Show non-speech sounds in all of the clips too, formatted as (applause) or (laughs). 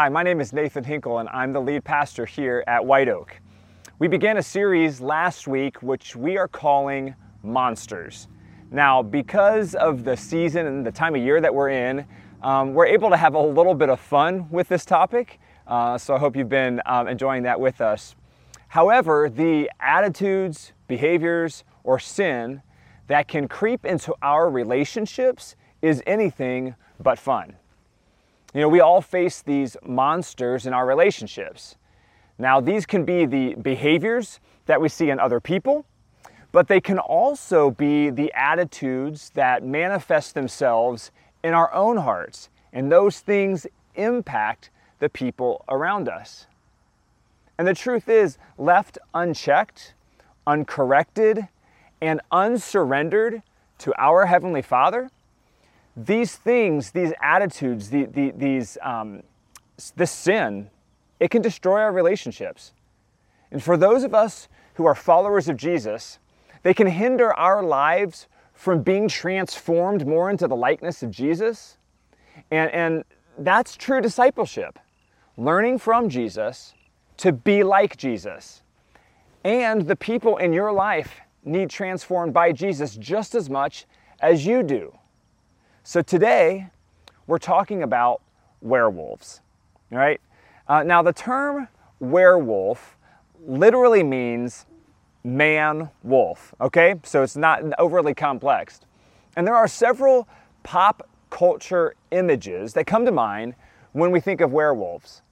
Hi, my name is Nathan Hinkle, and I'm the lead pastor here at White Oak. We began a series last week which we are calling Monsters. Now, because of the season and the time of year that we're in, um, we're able to have a little bit of fun with this topic. Uh, so I hope you've been um, enjoying that with us. However, the attitudes, behaviors, or sin that can creep into our relationships is anything but fun. You know, we all face these monsters in our relationships. Now, these can be the behaviors that we see in other people, but they can also be the attitudes that manifest themselves in our own hearts, and those things impact the people around us. And the truth is, left unchecked, uncorrected, and unsurrendered to our Heavenly Father, these things, these attitudes, the, the, these, um, this sin, it can destroy our relationships. And for those of us who are followers of Jesus, they can hinder our lives from being transformed more into the likeness of Jesus. And, and that's true discipleship learning from Jesus to be like Jesus. And the people in your life need transformed by Jesus just as much as you do. So today, we're talking about werewolves, all right? Uh, now, the term werewolf literally means man wolf, okay? So it's not overly complex. And there are several pop culture images that come to mind when we think of werewolves.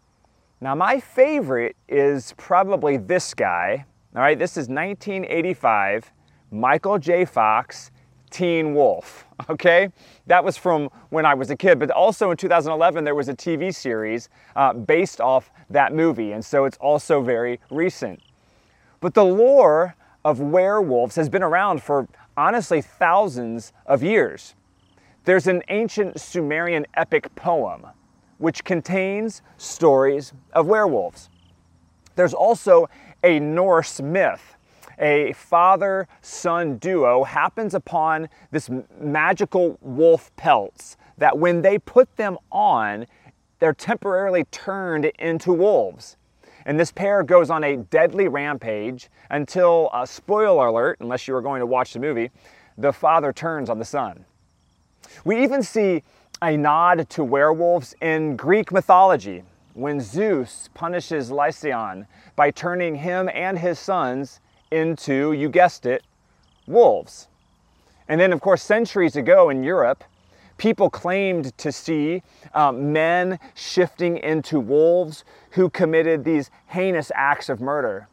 Now, my favorite is probably this guy. All right, this is 1985, Michael J. Fox Teen Wolf, okay? That was from when I was a kid, but also in 2011 there was a TV series uh, based off that movie, and so it's also very recent. But the lore of werewolves has been around for honestly thousands of years. There's an ancient Sumerian epic poem which contains stories of werewolves. There's also a Norse myth a father son duo happens upon this magical wolf pelts that when they put them on, they're temporarily turned into wolves. And this pair goes on a deadly rampage until, uh, spoiler alert, unless you were going to watch the movie, the father turns on the son. We even see a nod to werewolves in Greek mythology when Zeus punishes Lycaon by turning him and his sons into, you guessed it, wolves. And then, of course, centuries ago in Europe, people claimed to see um, men shifting into wolves who committed these heinous acts of murder.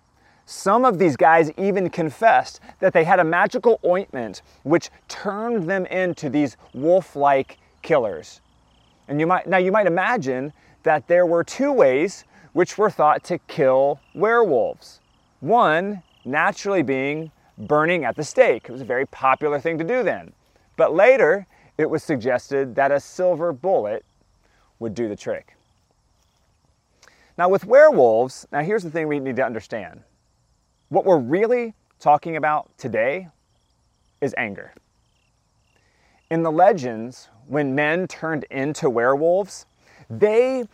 Some of these guys even confessed that they had a magical ointment which turned them into these wolf like killers. And you might, now you might imagine that there were two ways which were thought to kill werewolves. One naturally being burning at the stake. It was a very popular thing to do then. But later, it was suggested that a silver bullet would do the trick. Now, with werewolves, now here's the thing we need to understand. What we're really talking about today is anger. In the legends, when men turned into werewolves, they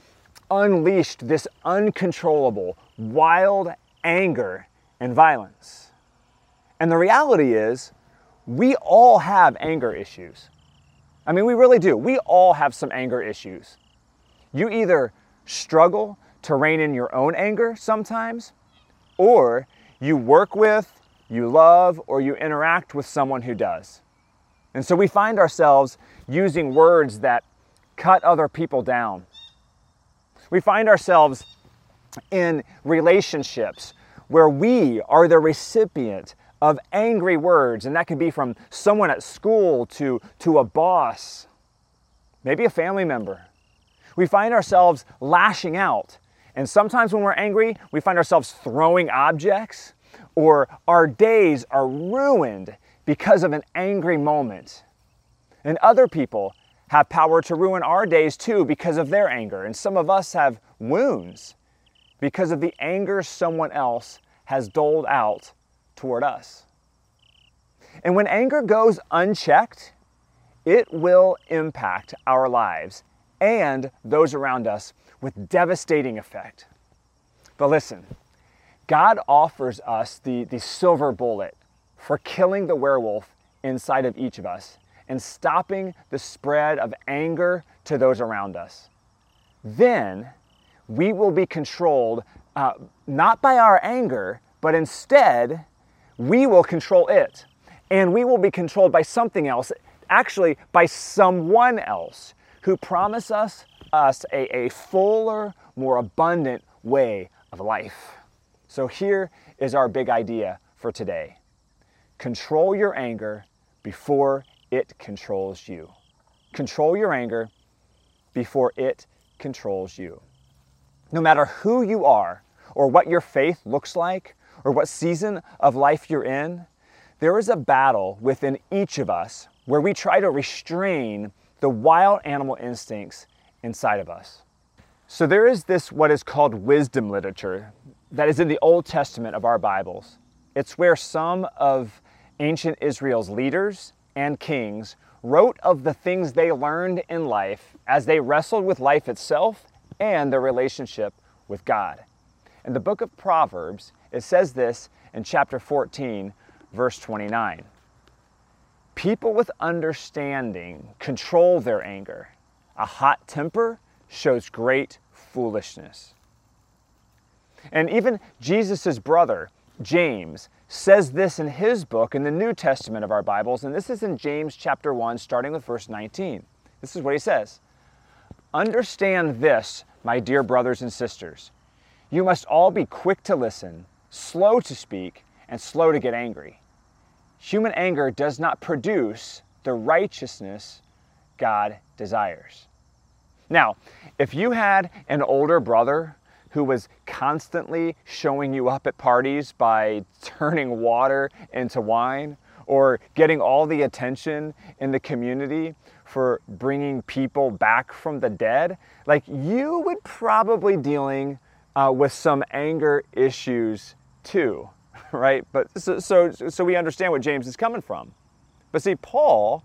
unleashed this uncontrollable, wild anger and violence. And the reality is, we all have anger issues. I mean, we really do. We all have some anger issues. You either struggle to rein in your own anger sometimes, or you work with, you love, or you interact with someone who does. And so we find ourselves using words that cut other people down. We find ourselves in relationships where we are the recipient of angry words, and that could be from someone at school to, to a boss, maybe a family member. We find ourselves lashing out, and sometimes when we're angry, we find ourselves throwing objects, or our days are ruined because of an angry moment. And other people have power to ruin our days too because of their anger, and some of us have wounds because of the anger someone else has doled out toward us. And when anger goes unchecked, it will impact our lives and those around us with devastating effect. But listen, God offers us the, the silver bullet for killing the werewolf inside of each of us and stopping the spread of anger to those around us. Then we will be controlled uh, not by our anger, but instead we will control it. And we will be controlled by something else, actually, by someone else who promise us, us a, a fuller, more abundant way of life. So here is our big idea for today control your anger before it controls you. Control your anger before it controls you. No matter who you are, or what your faith looks like, or what season of life you're in, there is a battle within each of us where we try to restrain the wild animal instincts inside of us. So there is this, what is called wisdom literature, that is in the Old Testament of our Bibles. It's where some of ancient Israel's leaders and kings wrote of the things they learned in life as they wrestled with life itself and their relationship with God. In the book of Proverbs, it says this in chapter 14, verse 29. People with understanding control their anger. A hot temper shows great foolishness. And even Jesus' brother, James, says this in his book in the New Testament of our Bibles, and this is in James chapter 1, starting with verse 19. This is what he says Understand this, my dear brothers and sisters. You must all be quick to listen, slow to speak, and slow to get angry. Human anger does not produce the righteousness God desires. Now, if you had an older brother who was constantly showing you up at parties by turning water into wine or getting all the attention in the community for bringing people back from the dead, like you would probably dealing uh, with some anger issues too, (laughs) right? But so, so, so we understand what James is coming from. But see, Paul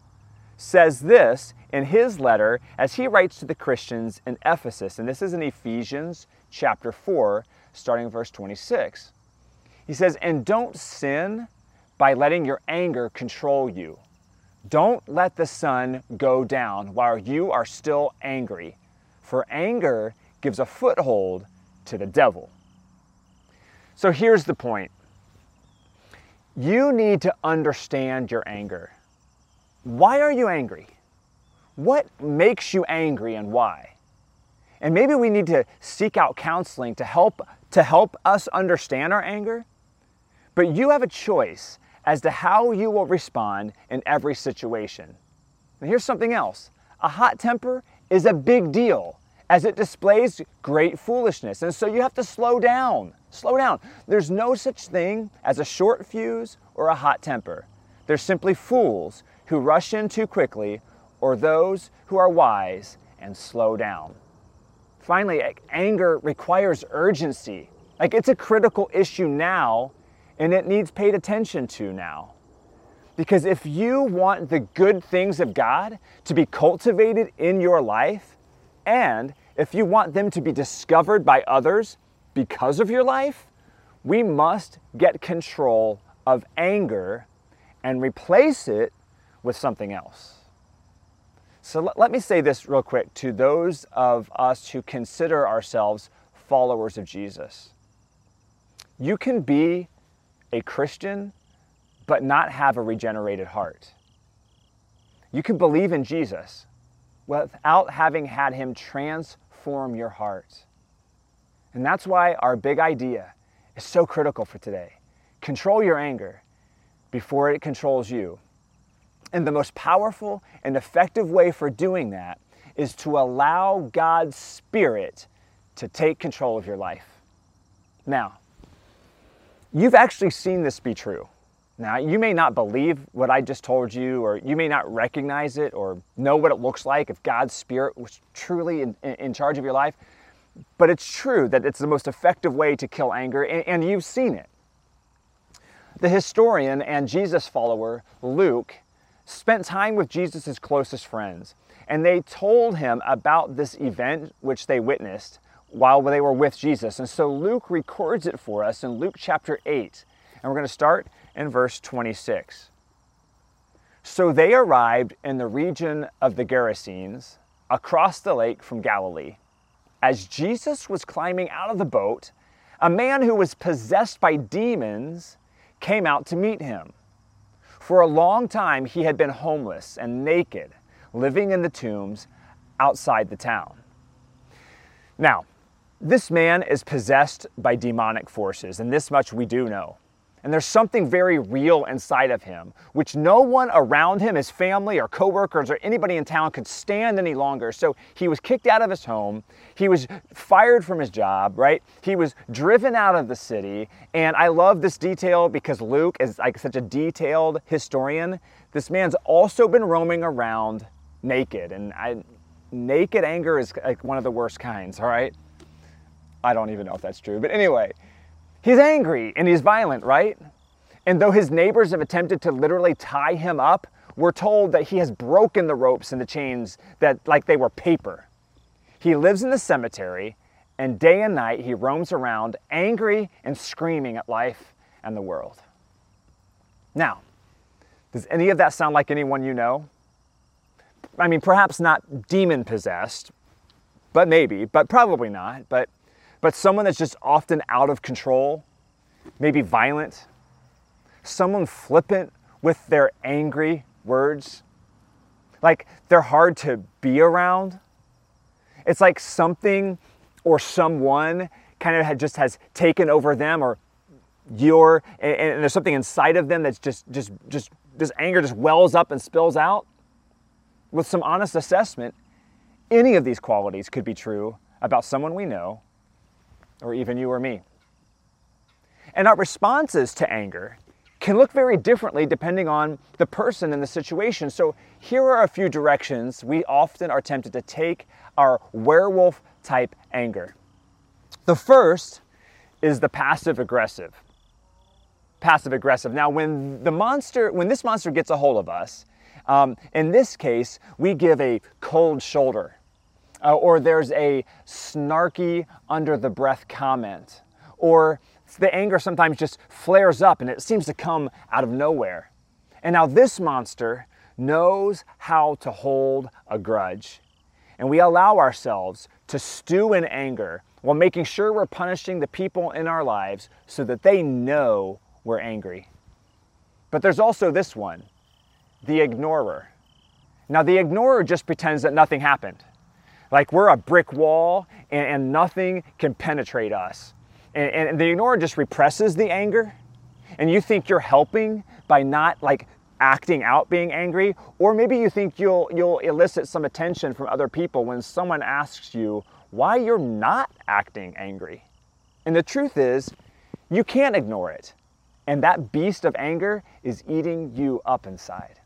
says this in his letter as he writes to the Christians in Ephesus, and this is in Ephesians chapter 4, starting verse 26. He says, And don't sin by letting your anger control you. Don't let the sun go down while you are still angry, for anger gives a foothold to the devil. So here's the point you need to understand your anger. Why are you angry? What makes you angry and why? And maybe we need to seek out counseling to help to help us understand our anger. But you have a choice as to how you will respond in every situation. And here's something else. A hot temper is a big deal as it displays great foolishness. And so you have to slow down. Slow down. There's no such thing as a short fuse or a hot temper. There's simply fools who rush in too quickly or those who are wise and slow down. Finally, anger requires urgency. Like it's a critical issue now and it needs paid attention to now. Because if you want the good things of God to be cultivated in your life, and if you want them to be discovered by others because of your life, we must get control of anger and replace it with something else. So let, me say this real quick to those of us who consider ourselves followers of Jesus. You can be a Christian but not have a regenerated heart. You can believe in Jesus without having had Him transform your heart. And that's why our big idea is so critical for today. Control your anger before it controls you. And the most powerful and effective way for doing that is to allow God's Spirit to take control of your life. Now, you've actually seen this be true. Now, you may not believe what I just told you, or you may not recognize it or know what it looks like if God's Spirit was truly in, in charge of your life, but it's true that it's the most effective way to kill anger, and, and you've seen it. The historian and Jesus follower, Luke, spent time with Jesus' closest friends, and they told him about this event which they witnessed while they were with Jesus. And so Luke records it for us in Luke chapter 8. And we're going to start in verse 26. So they arrived in the region of the Gerasenes, across the lake from Galilee. As Jesus was climbing out of the boat, a man who was possessed by demons came out to meet him. For a long time, he had been homeless and naked, living in the tombs outside the town. Now, this man is possessed by demonic forces, and this much we do know. And there's something very real inside of him, which no one around him, his family or coworkers or anybody in town could stand any longer. So he was kicked out of his home. He was fired from his job, right? He was driven out of the city. And I love this detail because Luke is like such a detailed historian. This man's also been roaming around naked. And I, naked anger is like one of the worst kinds, all right? I don't even know if that's true. But anyway, He's angry and he's violent, right? And though his neighbors have attempted to literally tie him up, we're told that he has broken the ropes and the chains that like they were paper. He lives in the cemetery and day and night he roams around angry and screaming at life and the world. Now, does any of that sound like anyone you know? I mean, perhaps not demon possessed, but maybe, but probably not. But but someone that's just often out of control, maybe violent, someone flippant with their angry words. Like they're hard to be around. It's like something or someone kind of just has taken over them or your and, and there's something inside of them that's just just just this anger just wells up and spills out. With some honest assessment, any of these qualities could be true about someone we know or even you or me. And our responses to anger can look very differently depending on the person and the situation. So, here are a few directions we often are tempted to take our werewolf type anger. The first is the passive aggressive. Passive aggressive. Now, when the monster, when this monster gets a hold of us, um, in this case, we give a cold shoulder uh, or there's a snarky under the breath comment, or the anger sometimes just flares up and it seems to come out of nowhere. And now this monster knows how to hold a grudge. And we allow ourselves to stew in anger while making sure we're punishing the people in our lives so that they know we're angry. But there's also this one the ignorer. Now, the ignorer just pretends that nothing happened. Like we're a brick wall and, and nothing can penetrate us. And, and the ignorer just represses the anger. And you think you're helping by not like acting out being angry, or maybe you think you'll you'll elicit some attention from other people when someone asks you why you're not acting angry. And the truth is, you can't ignore it. And that beast of anger is eating you up inside.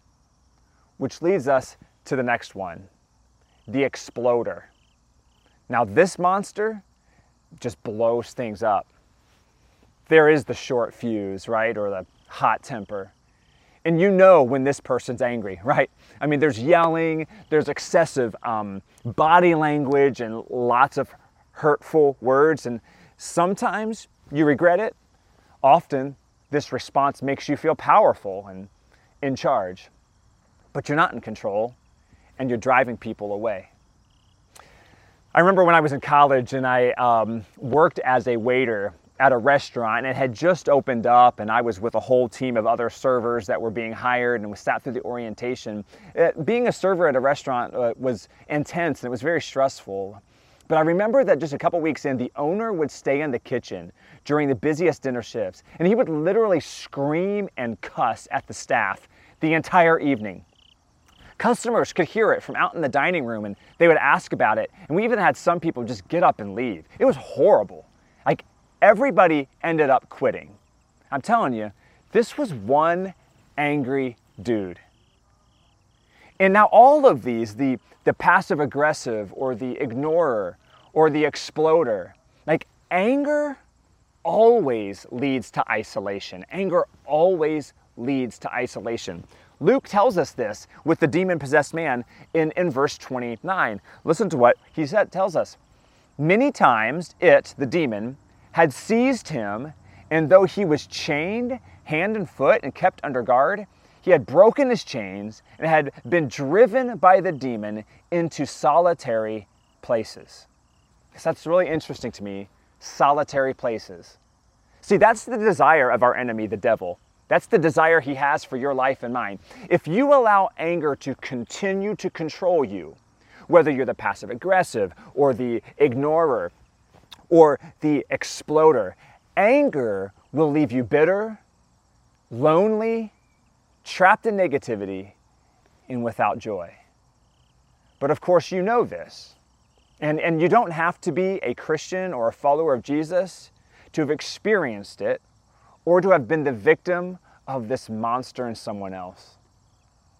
Which leads us to the next one the exploder. Now, this monster just blows things up. There is the short fuse, right? Or the hot temper. And you know when this person's angry, (laughs) right? I mean, there's yelling, there's excessive um, body language, and lots of hurtful words. And sometimes you regret it. Often, this response makes you feel powerful and in charge. But you're not in control and you're driving people away. I remember when I was in college and I um, worked as a waiter at a restaurant and it had just opened up and I was with a whole team of other servers that were being hired and we sat through the orientation. It, uh, being a server at a restaurant uh, was intense and it was very stressful. But I remember that just a couple weeks in, the owner would stay in the kitchen during the busiest dinner shifts and he would literally scream and cuss at the staff the entire evening. Customers could hear it from out in the dining room and they would ask about it. And we even had some people just get up and leave. It was horrible. Like everybody ended up quitting. I'm telling you, this was one angry dude. And now all of these, the, the passive aggressive or the ignorer or the exploder, like anger always leads to isolation. Anger always leads to isolation. Luke tells us this with the demon possessed man in, in verse 29. Listen to what he said, tells us. Many times it, the demon, had seized him, and though he was chained hand and foot and kept under guard, he had broken his chains and had been driven by the demon into solitary places. So that's really interesting to me solitary places. See, that's the desire of our enemy, the devil. That's the desire he has for your life and mine. If you allow anger to continue to control you, whether you're the passive aggressive or the ignorer or the exploder, anger will leave you bitter, lonely, trapped in negativity, and without joy. But of course, you know this. And, and you don't have to be a Christian or a follower of Jesus to have experienced it or to have been the victim of this monster in someone else.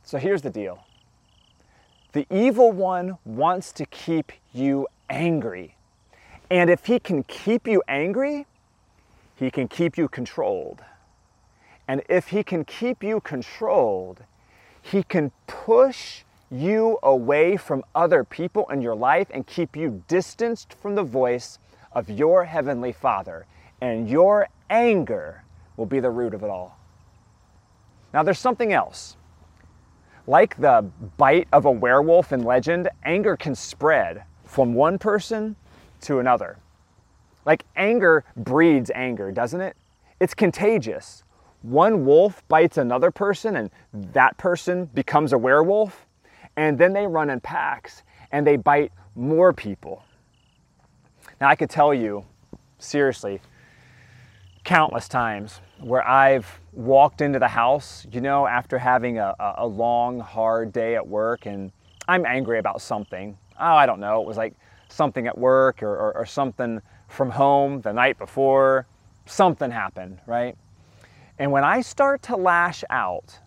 So here's the deal the evil one wants to keep you angry. And if he can keep you angry, he can keep you controlled. And if he can keep you controlled, he can push you away from other people in your life and keep you distanced from the voice of your Heavenly Father. And your anger will be the root of it all. Now, there's something else. Like the bite of a werewolf in legend, anger can spread from one person to another. Like anger breeds anger, doesn't it? It's contagious. One wolf bites another person, and that person becomes a werewolf and then they run in packs and they bite more people. Now, I could tell you, seriously, countless times where I've walked into the house, you know, after having a, a long, hard day at work, and I'm angry about something. Oh, I don't know. It was like something at work or, or, or something from home the night before. Something happened, right? And when I start to lash out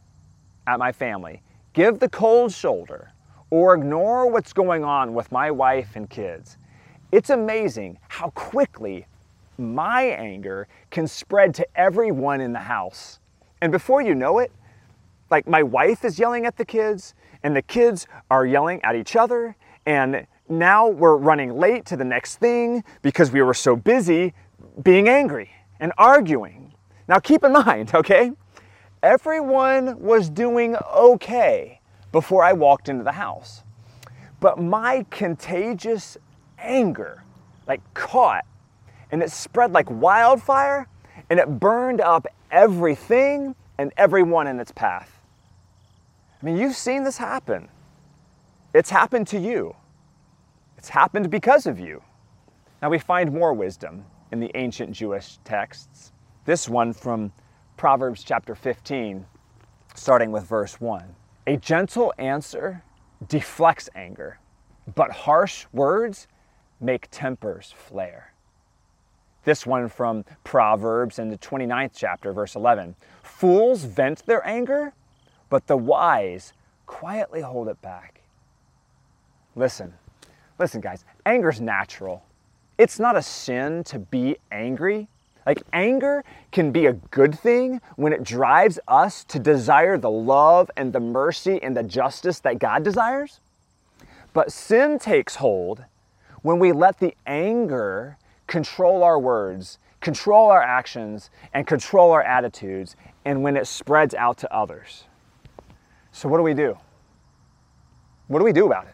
at my family, give the cold shoulder, or ignore what's going on with my wife and kids, it's amazing how quickly my anger can spread to everyone in the house. And before you know it, like my wife is yelling at the kids, and the kids are yelling at each other, and now we're running late to the next thing because we were so busy being angry and arguing. Now keep in (laughs) mind, okay? Everyone was doing okay before I walked into the house. But my contagious anger, like caught, and it spread like wildfire, and it burned up everything and everyone in its path. I mean, you've seen this happen. It's happened to you. It's happened because of you. Now we find more wisdom in the ancient Jewish texts. This one from Proverbs chapter 15, starting with verse 1. A gentle answer deflects anger, but harsh words make tempers flare. This one from Proverbs in the 29th chapter, verse 11. Fools vent their anger, but the wise quietly hold it back. Listen, listen, guys, anger's natural. It's not a sin to be angry. Like anger can be a good thing when it drives us to desire the love and the mercy and the justice that God desires. But sin takes hold when we let the anger control our words, control our actions, and control our attitudes, and when it spreads out to others. So, what do we do? What do we do about it?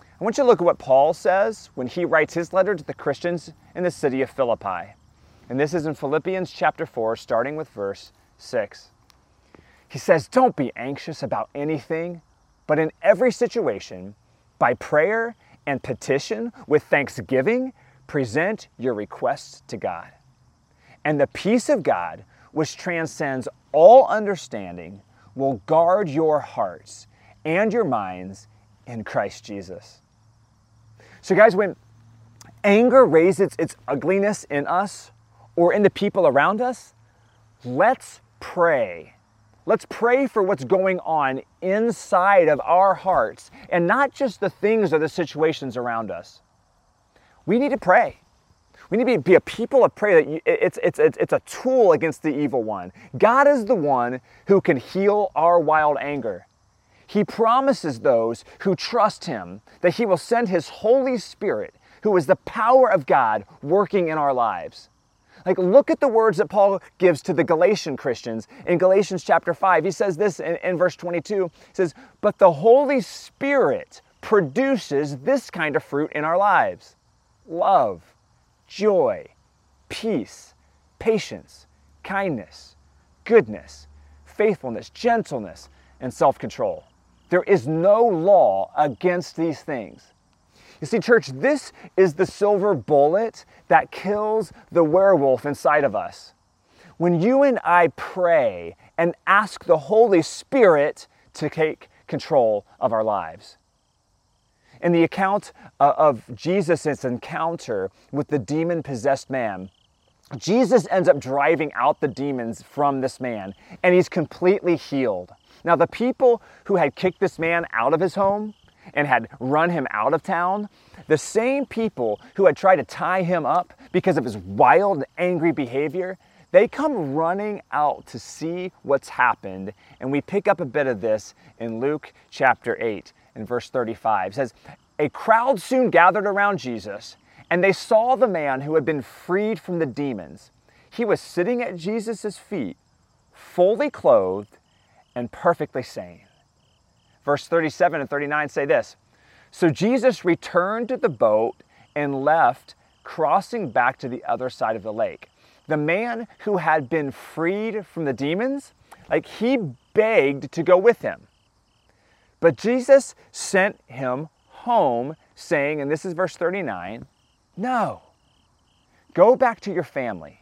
I want you to look at what Paul says when he writes his letter to the Christians in the city of Philippi. And this is in Philippians chapter 4, starting with verse 6. He says, Don't be anxious about anything, but in every situation, by prayer and petition with thanksgiving, present your requests to God. And the peace of God, which transcends all understanding, will guard your hearts and your minds in Christ Jesus. So, guys, when anger raises its ugliness in us, or in the people around us, let's pray. Let's pray for what's going on inside of our hearts and not just the things or the situations around us. We need to pray. We need to be a people of prayer that it's, it's, it's, a tool against the evil one. God is the one who can heal our wild anger. He promises those who trust Him that He will send His Holy Spirit who is the power of God working in our lives. Like, look at the words that Paul gives to the Galatian Christians in Galatians chapter 5. He says this in, in verse 22 He says, But the Holy Spirit produces this kind of fruit in our lives love, joy, peace, patience, kindness, goodness, faithfulness, gentleness, and self control. There is no law against these things. You see, church, this is the silver bullet that kills the werewolf inside of us. When you and I pray and ask the Holy Spirit to take control of our lives. In the account uh, of Jesus' encounter with the demon possessed man, Jesus ends up driving out the demons from this man, and he's completely healed. Now, the people who had kicked this man out of his home and had run him out of town, the same people who had tried to tie him up because of his wild and angry behavior, they come running out to see what's happened. And we pick up a bit of this in Luke chapter 8 and verse 35. It says, A crowd soon gathered around Jesus, and they saw the man who had been freed from the demons. He was sitting at Jesus' feet, fully clothed and perfectly sane. Verse 37 and 39 say this So Jesus returned to the boat and left, crossing back to the other side of the lake. The man who had been freed from the demons, like he begged to go with him. But Jesus sent him home, saying, and this is verse 39 No, go back to your family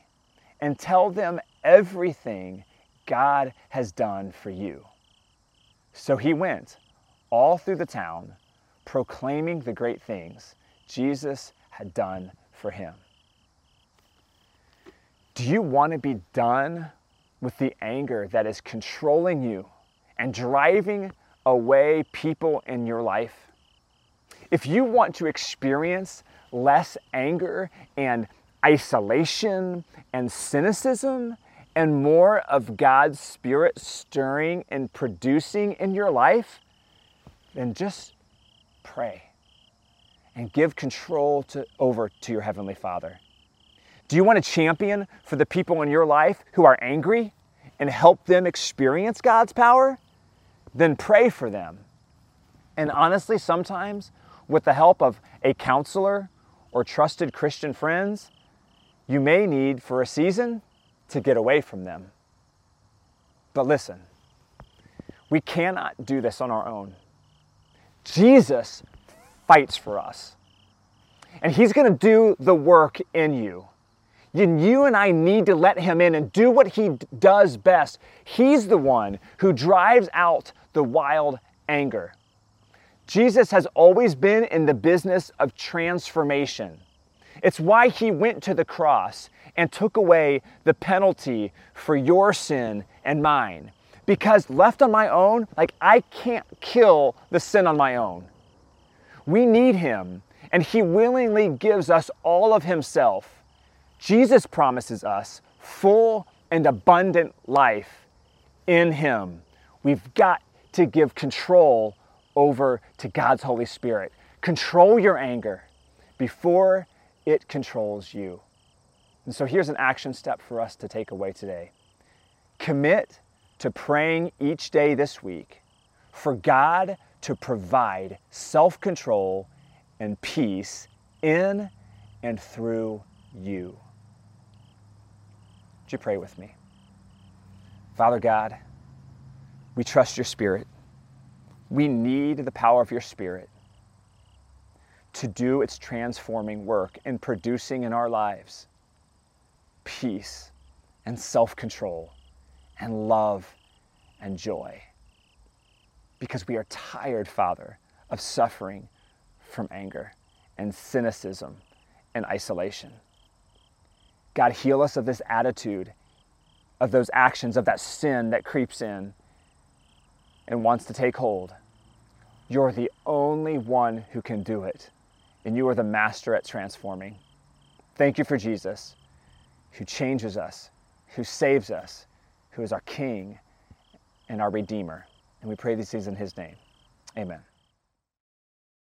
and tell them everything God has done for you. So he went all through the town, proclaiming the great things Jesus had done for him. Do you want to be done with the anger that is controlling you and driving away people in your life? If you want to experience less anger and isolation and cynicism and more of God's Spirit stirring and producing in your life, then just pray and give control to, over to your Heavenly Father. Do you want to champion for the people in your life who are angry and help them experience God's power? Then pray for them. And honestly, sometimes with the help of a counselor or trusted Christian friends, you may need for a season to get away from them. But listen, we cannot do this on our own. Jesus fights for us. And He's going to do the work in you. And you and I need to let Him in and do what He does best. He's the one who drives out the wild anger. Jesus has always been in the business of transformation. It's why He went to the cross and took away the penalty for your sin and mine. Because left on my own, like I can't kill the sin on my own. We need Him, and He willingly gives us all of Himself. Jesus promises us full and abundant life in Him. We've got to give control over to God's Holy Spirit. Control your anger before it controls you. And so here's an action step for us to take away today. Commit to praying each day this week for God to provide self control and peace in and through you. Would you pray with me? Father God, we trust your Spirit. We need the power of your Spirit to do its transforming work in producing in our lives peace and self control and love and joy. Because we are tired, Father, of suffering from anger and cynicism and isolation. God, heal us of this attitude, of those actions, of that sin that creeps in and wants to take hold. You're the only one who can do it, and you are the master at transforming. Thank you for Jesus who changes us, who saves us, who is our King and our Redeemer. And we pray these things in His name. Amen.